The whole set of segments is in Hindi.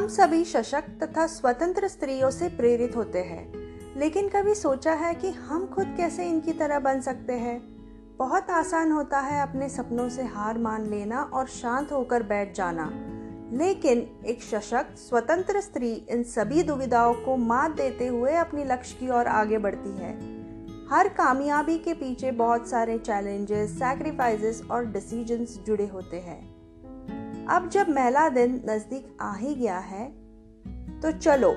हम सभी सशक्त तथा स्वतंत्र स्त्रियों से प्रेरित होते हैं। लेकिन कभी सोचा है कि हम खुद कैसे इनकी तरह बन सकते हैं? बहुत आसान होता है अपने सपनों से हार मान लेना और शांत होकर बैठ जाना। लेकिन एक सशक्त, स्वतंत्र स्त्री इन सभी दुविधाओं को मात देते हुए अपनी लक्ष्य की ओर आगे बढ़ती है। हर कामयाबी के पीछे बहुत सारे चैलेंजेस सैक्रिफाइसेस और डिसीजंस जुड़े होते हैं। अब जब महिला दिन नज़दीक आ ही गया है तो चलो,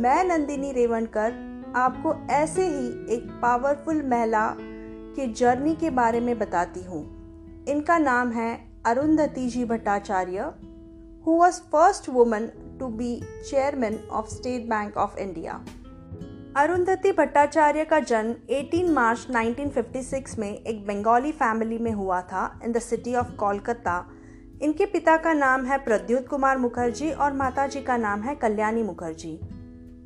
मैं नंदिनी रेवणकर आपको ऐसे ही एक पावरफुल महिला की जर्नी के बारे में बताती हूँ। इनका नाम है Arundhati ji Bhattacharya who was first woman to be chairman of State Bank of India Arundhati Bhattacharya का जन्म 18 मार्च 1956 में एक बंगाली फैमिली में हुआ था in the city of Kolkata इनके पिता का नाम है प्रद्युत कुमार मुखर्जी और माता जी का नाम है कल्याणी मुखर्जी।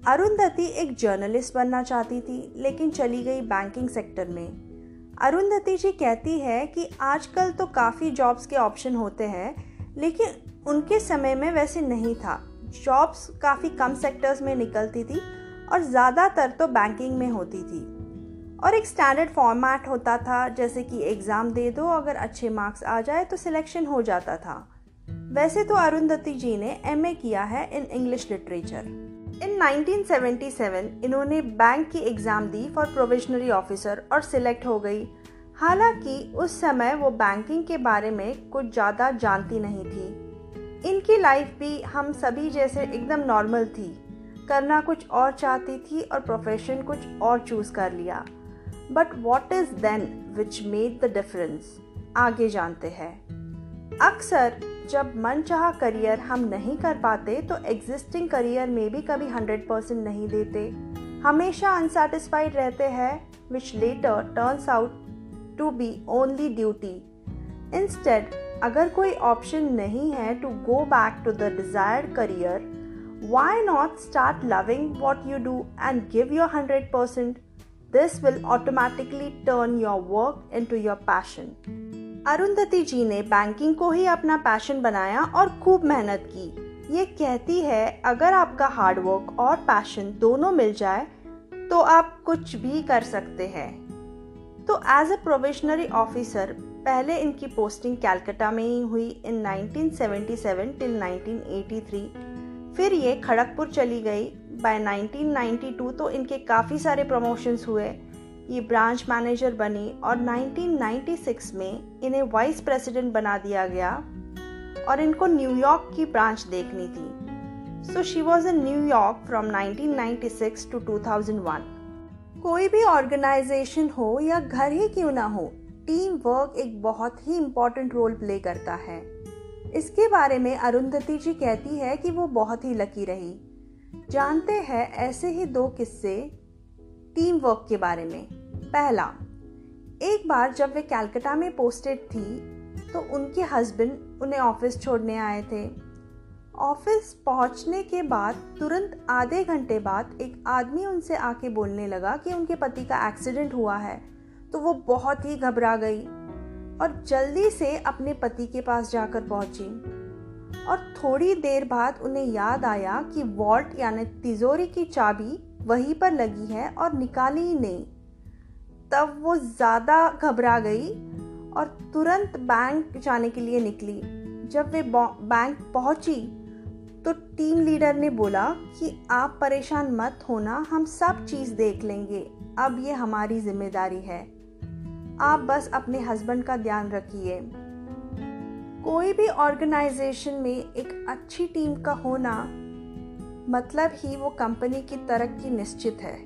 अरुंधति एक जर्नलिस्ट बनना चाहती थी, लेकिन चली गई बैंकिंग सेक्टर में। अरुंधति जी कहती है कि आजकल तो काफ़ी जॉब्स के ऑप्शन होते हैं, लेकिन उनके समय में वैसे नहीं था। जॉब्स काफ़ी कम सेक्टर्स में निकलती थी और ज़्यादातर तो बैंकिंग में होती थी। और एक स्टैंडर्ड फॉर्मेट होता था, जैसे कि एग्ज़ाम दे दो, अगर अच्छे मार्क्स आ जाए तो सिलेक्शन हो जाता था। वैसे तो अरुंधति जी ने एमए किया है इन इंग्लिश लिटरेचर इन 1977 इन्होंने बैंक की एग्ज़ाम दी फॉर प्रोविजनरी ऑफिसर और सिलेक्ट हो गई। हालाँकि, उस समय वो बैंकिंग के बारे में कुछ ज़्यादा जानती नहीं थी। इनकी लाइफ भी हम सभी जैसे एकदम नॉर्मल थी। करना कुछ और चाहती थी और प्रोफेशन कुछ और चूज़ कर लिया। But what is then which made the difference आगे जानते हैं। अक्सर जब मन चाह करियर हम नहीं कर पाते तो एग्जिस्टिंग करियर में भी कभी हंड्रेड परसेंट नहीं देते। हमेशा अनसेटिस्फाइड रहते हैं which later turns out to be only duty instead अगर कोई ऑप्शन नहीं है to go back to the desired career why not start loving what you do and give your 100%? This will automatically turn your work into your passion. Arundhati ji ने बैंकिंग को ही अपना पैशन बनाया और खूब मेहनत की। ये कहती है, अगर आपका हार्डवर्क और पैशन दोनों मिल जाए तो आप कुछ भी कर सकते हैं। तो एज ए प्रोविजनरी ऑफिसर पहले इनकी पोस्टिंग कैलकाटा में ही हुई इन 1977 टिल 1983 फिर ये खड़गपुर चली गई बाय 1992 तो इनके काफ़ी सारे प्रमोशंस हुए। ये ब्रांच मैनेजर बनी और 1996 में इन्हें वाइस प्रेसिडेंट बना दिया गया और इनको न्यूयॉर्क की ब्रांच देखनी थी। So she was in New York from 1996 to 2001 कोई भी ऑर्गेनाइजेशन हो या घर ही क्यों ना हो टीम वर्क एक बहुत ही इम्पोर्टेंट रोल प्ले करता है। इसके बारे में अरुंधति जी कहती है कि वो बहुत ही लकी रही। जानते हैं ऐसे ही दो किस्से टीम वर्क के बारे में। पहला, एक बार जब वे कैलकाटा में पोस्टेड थी तो उनके हस्बैंड उन्हें ऑफ़िस छोड़ने आए थे। ऑफ़िस पहुँचने के बाद, तुरंत आधे घंटे बाद एक आदमी उनसे आके बोलने लगा कि उनके पति का एक्सीडेंट हुआ है तो वो बहुत ही घबरा गई और जल्दी से अपने पति के पास जाकर पहुँची। और थोड़ी देर बाद उन्हें याद आया कि वॉल्ट यानी तिजोरी की चाबी वहीं पर लगी है और निकाली ही नहीं। तब वो ज़्यादा घबरा गई और तुरंत बैंक जाने के लिए निकली। जब वे बैंक पहुँची तो टीम लीडर ने बोला कि आप परेशान मत होना, हम सब चीज़ देख लेंगे। अब ये हमारी ज़िम्मेदारी है। आप बस अपने हस्बैंड का ध्यान रखिए। कोई भी ऑर्गेनाइजेशन में एक अच्छी टीम का होना मतलब ही वो कंपनी की तरक्की निश्चित है।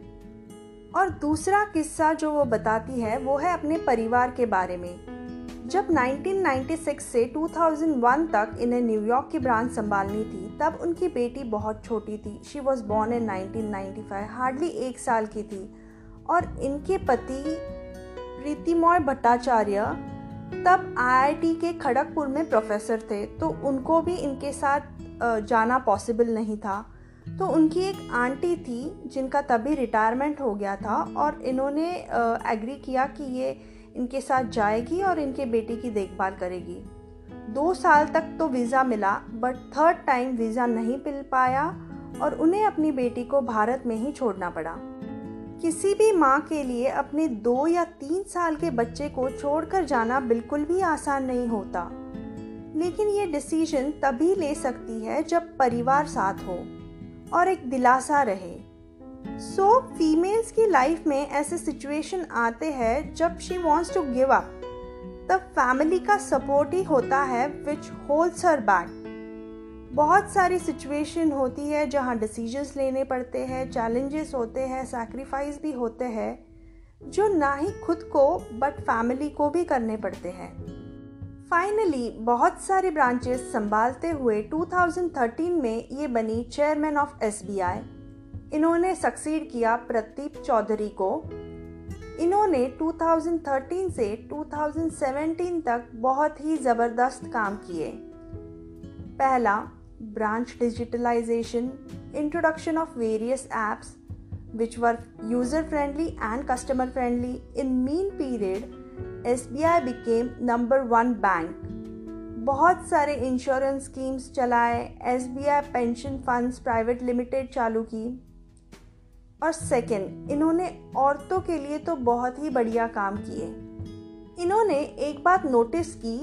और दूसरा किस्सा जो वो बताती है, वो है अपने परिवार के बारे में। जब 1996 से 2001 तक इन्हें न्यूयॉर्क की ब्रांच संभालनी थी, तब उनकी बेटी बहुत छोटी थी। She was born in 1995 hardly एक साल की थी। और इनके पति प्रीतिमोय भट्टाचार्य तब आईआईटी के खड़गपुर में प्रोफेसर थे तो उनको भी इनके साथ जाना पॉसिबल नहीं था। तो उनकी एक आंटी थी, जिनका तभी रिटायरमेंट हो गया था, और इन्होंने एग्री किया कि ये इनके साथ जाएगी और इनके बेटी की देखभाल करेगी। दो साल तक तो वीज़ा मिला बट थर्ड टाइम वीज़ा नहीं मिल पाया, और उन्हें अपनी बेटी को भारत में ही छोड़ना पड़ा। किसी भी माँ के लिए अपने दो या तीन साल के बच्चे को छोड़कर जाना बिल्कुल भी आसान नहीं होता। लेकिन ये डिसीज़न तभी ले सकती है जब परिवार साथ हो और एक दिलासा रहे। सो so, फीमेल्स की लाइफ में ऐसे सिचुएशन आते हैं जब she wants to give up तब फैमिली का सपोर्ट ही होता है विच होल्ड्स हर बैक बहुत सारी सिचुएशन होती है जहाँ डिसीजंस लेने पड़ते हैं चैलेंजेस होते हैं सैक्रिफाइस भी होते हैं, जो ना ही खुद को बट फैमिली को भी करने पड़ते हैं। फाइनली बहुत सारे ब्रांचेस संभालते हुए 2013 में ये बनी चेयरमैन ऑफ़ एसबीआई इन्होंने सक्सीड किया प्रदीप चौधरी को। इन्होंने 2013 से 2017 तक बहुत ही ज़बरदस्त काम किए। पहला branch digitalization, introduction of various apps which were user friendly and customer friendly. In mean period, SBI became number one bank. बहुत सारे इंश्योरेंस स्कीम्स चलाए S B I pension funds private limited चालू की और सेकंड इन्होंने औरतों के लिए तो बहुत ही बढ़िया काम किए इन्होंने एक बात नोटिस की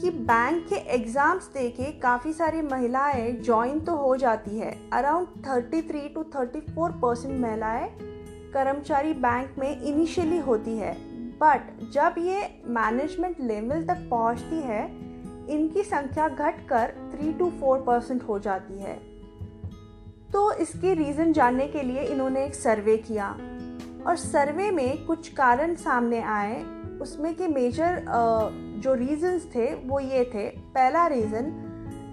कि बैंक के एग्ज़ाम्स दे के काफ़ी सारी महिलाएँ ज्वाइन तो हो जाती है। अराउंड 33 टू 34 परसेंट महिलाएँ कर्मचारी बैंक में इनिशियली होती है। बट जब ये मैनेजमेंट लेवल तक पहुँचती है, इनकी संख्या घटकर 3 टू 4 परसेंट हो जाती है। तो इसके रीज़न जानने के लिए इन्होंने एक सर्वे किया। और सर्वे में कुछ कारण सामने आए, उसमें के मेजर जो रीज़न्स थे, वो ये थे। पहला रीज़न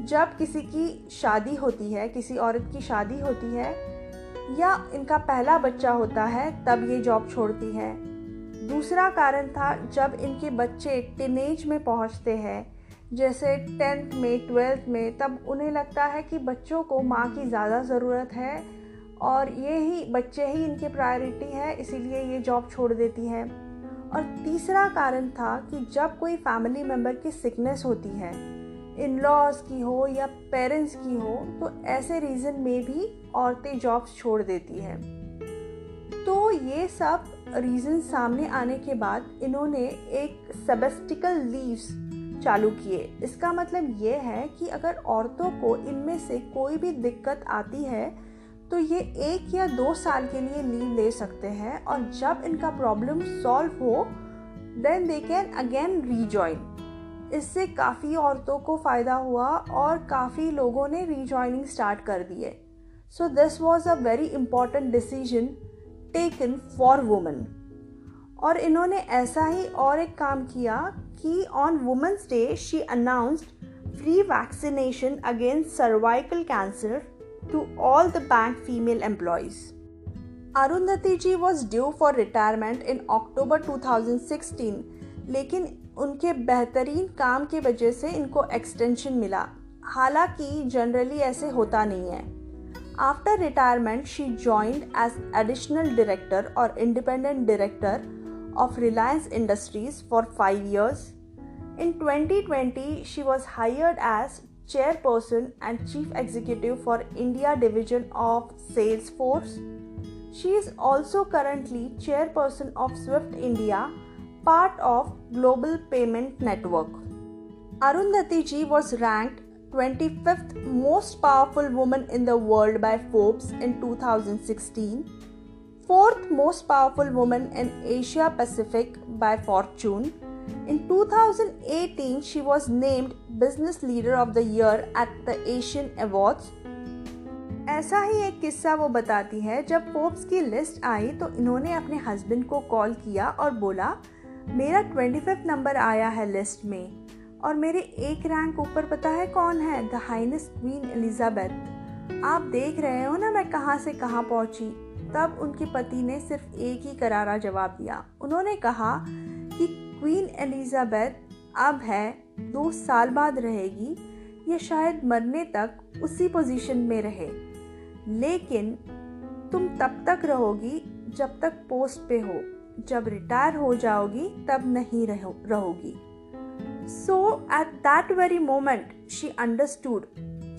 जब किसी की शादी होती है, किसी औरत की शादी होती है, या इनका पहला बच्चा होता है, तब ये जॉब छोड़ती है। दूसरा कारण था, जब इनके बच्चे टीनेज में पहुँचते हैं, जैसे टेंथ में ट्वेल्थ में, तब उन्हें लगता है कि बच्चों को माँ की ज़्यादा ज़रूरत है, और ये ही, बच्चे ही इनकी प्रायोरिटी है, इसीलिए ये जॉब छोड़ देती है। और तीसरा कारण था कि जब कोई फैमिली मेंबर की सिकनेस होती है इन लॉज की हो या पेरेंट्स की हो तो ऐसे रीज़न में भी औरतें जॉब्स छोड़ देती हैं। तो ये सब रीज़न सामने आने के बाद इन्होंने एक सबेस्टिकल लीव्स चालू किए। इसका मतलब ये है कि अगर औरतों को इनमें से कोई भी दिक्कत आती है तो ये एक या दो साल के लिए लीव ले सकते हैं और जब इनका प्रॉब्लम सॉल्व हो then they can again rejoin इससे काफ़ी औरतों को फ़ायदा हुआ और काफ़ी लोगों ने रीजॉइनिंग स्टार्ट कर दिए। So this was a very important decision taken for women और इन्होंने ऐसा ही और एक काम किया कि on women's day she announced free vaccination against cervical cancer to all the bank female employees. Arundhati ji was due for retirement in October 2016, लेकिन उनके बेहतरीन काम की वजह से इनको एक्सटेंशन मिला हालाँकि जनरली ऐसे होता नहीं है after retirement she joined as additional director और independent director of Reliance Industries for 5 years. In 2020, she was hired as chairperson and chief executive for India division of Salesforce. She is also currently chairperson of Swift India, part of Global Payment Network. Arundhati ji was ranked 25th most powerful woman in the world by Forbes in 2016, 4th most powerful woman in Asia Pacific by Fortune, in 2018, she was named Business Leader of the Year at the Asian Awards. ऐसा ही एक किस्सा वो बताती है जब फोर्ब्स की लिस्ट आई तो इन्होंने अपने हस्बैंड को कॉल किया और बोला मेरा ट्वेंटी नंबर आया है लिस्ट में और मेरे एक रैंक ऊपर पता है कौन है? द हाइनेस क्वीन एलिजाबेथ आप देख रहे हो ना मैं कहाँ से कहाँ पहुँची? तब उनके पति ने सिर्फ़ एक ही करारा जवाब दिया। उन्होंने कहा क्वीन एलिजाबेथ अब है दो साल बाद रहेगी या शायद मरने तक उसी पोजीशन में रहे। लेकिन तुम तब तक रहोगी जब तक पोस्ट पे हो जब रिटायर हो जाओगी तब नहीं रहो, रहोगी। So at that very moment she understood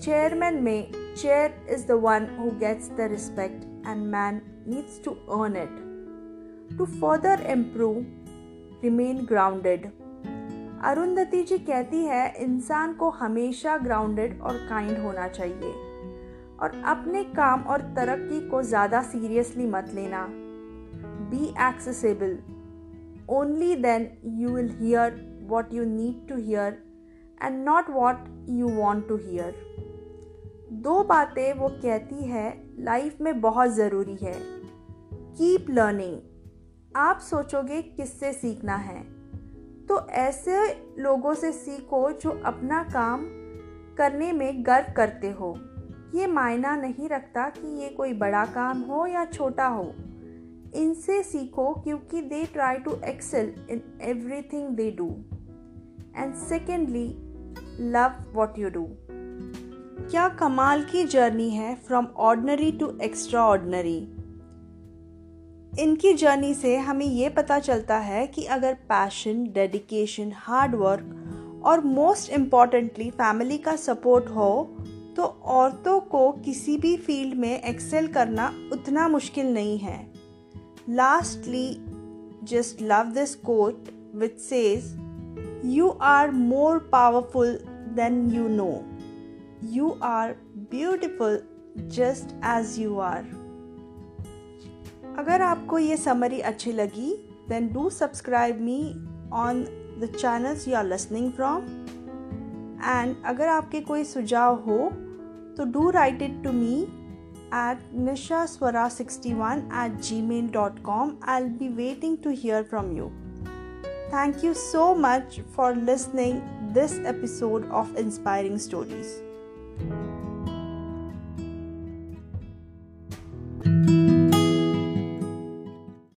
chairman में chair is the one who gets the respect and man needs to earn it to further improve remain grounded Arundhati ji कहती है, इंसान को हमेशा ग्राउंडेड और काइंड होना चाहिए। और अपने काम और तरक्की को ज़्यादा सीरियसली मत लेना। Be accessible only then you will hear what you need to hear and not what you want to hear दो बातें वो कहती है लाइफ में बहुत ज़रूरी है। कीप लर्निंग आप सोचोगे किससे सीखना है। तो ऐसे लोगों से सीखो जो अपना काम करने में गर्व करते हो। ये मायना नहीं रखता कि ये कोई बड़ा काम हो या छोटा हो। इनसे सीखो क्योंकि they try to excel in everything they do and secondly love what you do क्या कमाल की जर्नी है from ordinary to extraordinary इनकी जर्नी से हमें ये पता चलता है कि अगर पैशन डेडिकेशन हार्ड वर्क और मोस्ट इम्पॉर्टेंटली फैमिली का सपोर्ट हो तो औरतों को किसी भी फ़ील्ड में एक्सेल करना उतना मुश्किल नहीं है lastly just love this quote which says you are more powerful than you know You are beautiful just as you are. अगर आपको ये समरी अच्छी लगी then do subscribe me on the channels you are listening from and अगर आपके कोई सुझाव हो तो do write it to me at Nisha Swara sixty one at Gmail dot com I be waiting to hear from you thank you so much for listening this episode of inspiring stories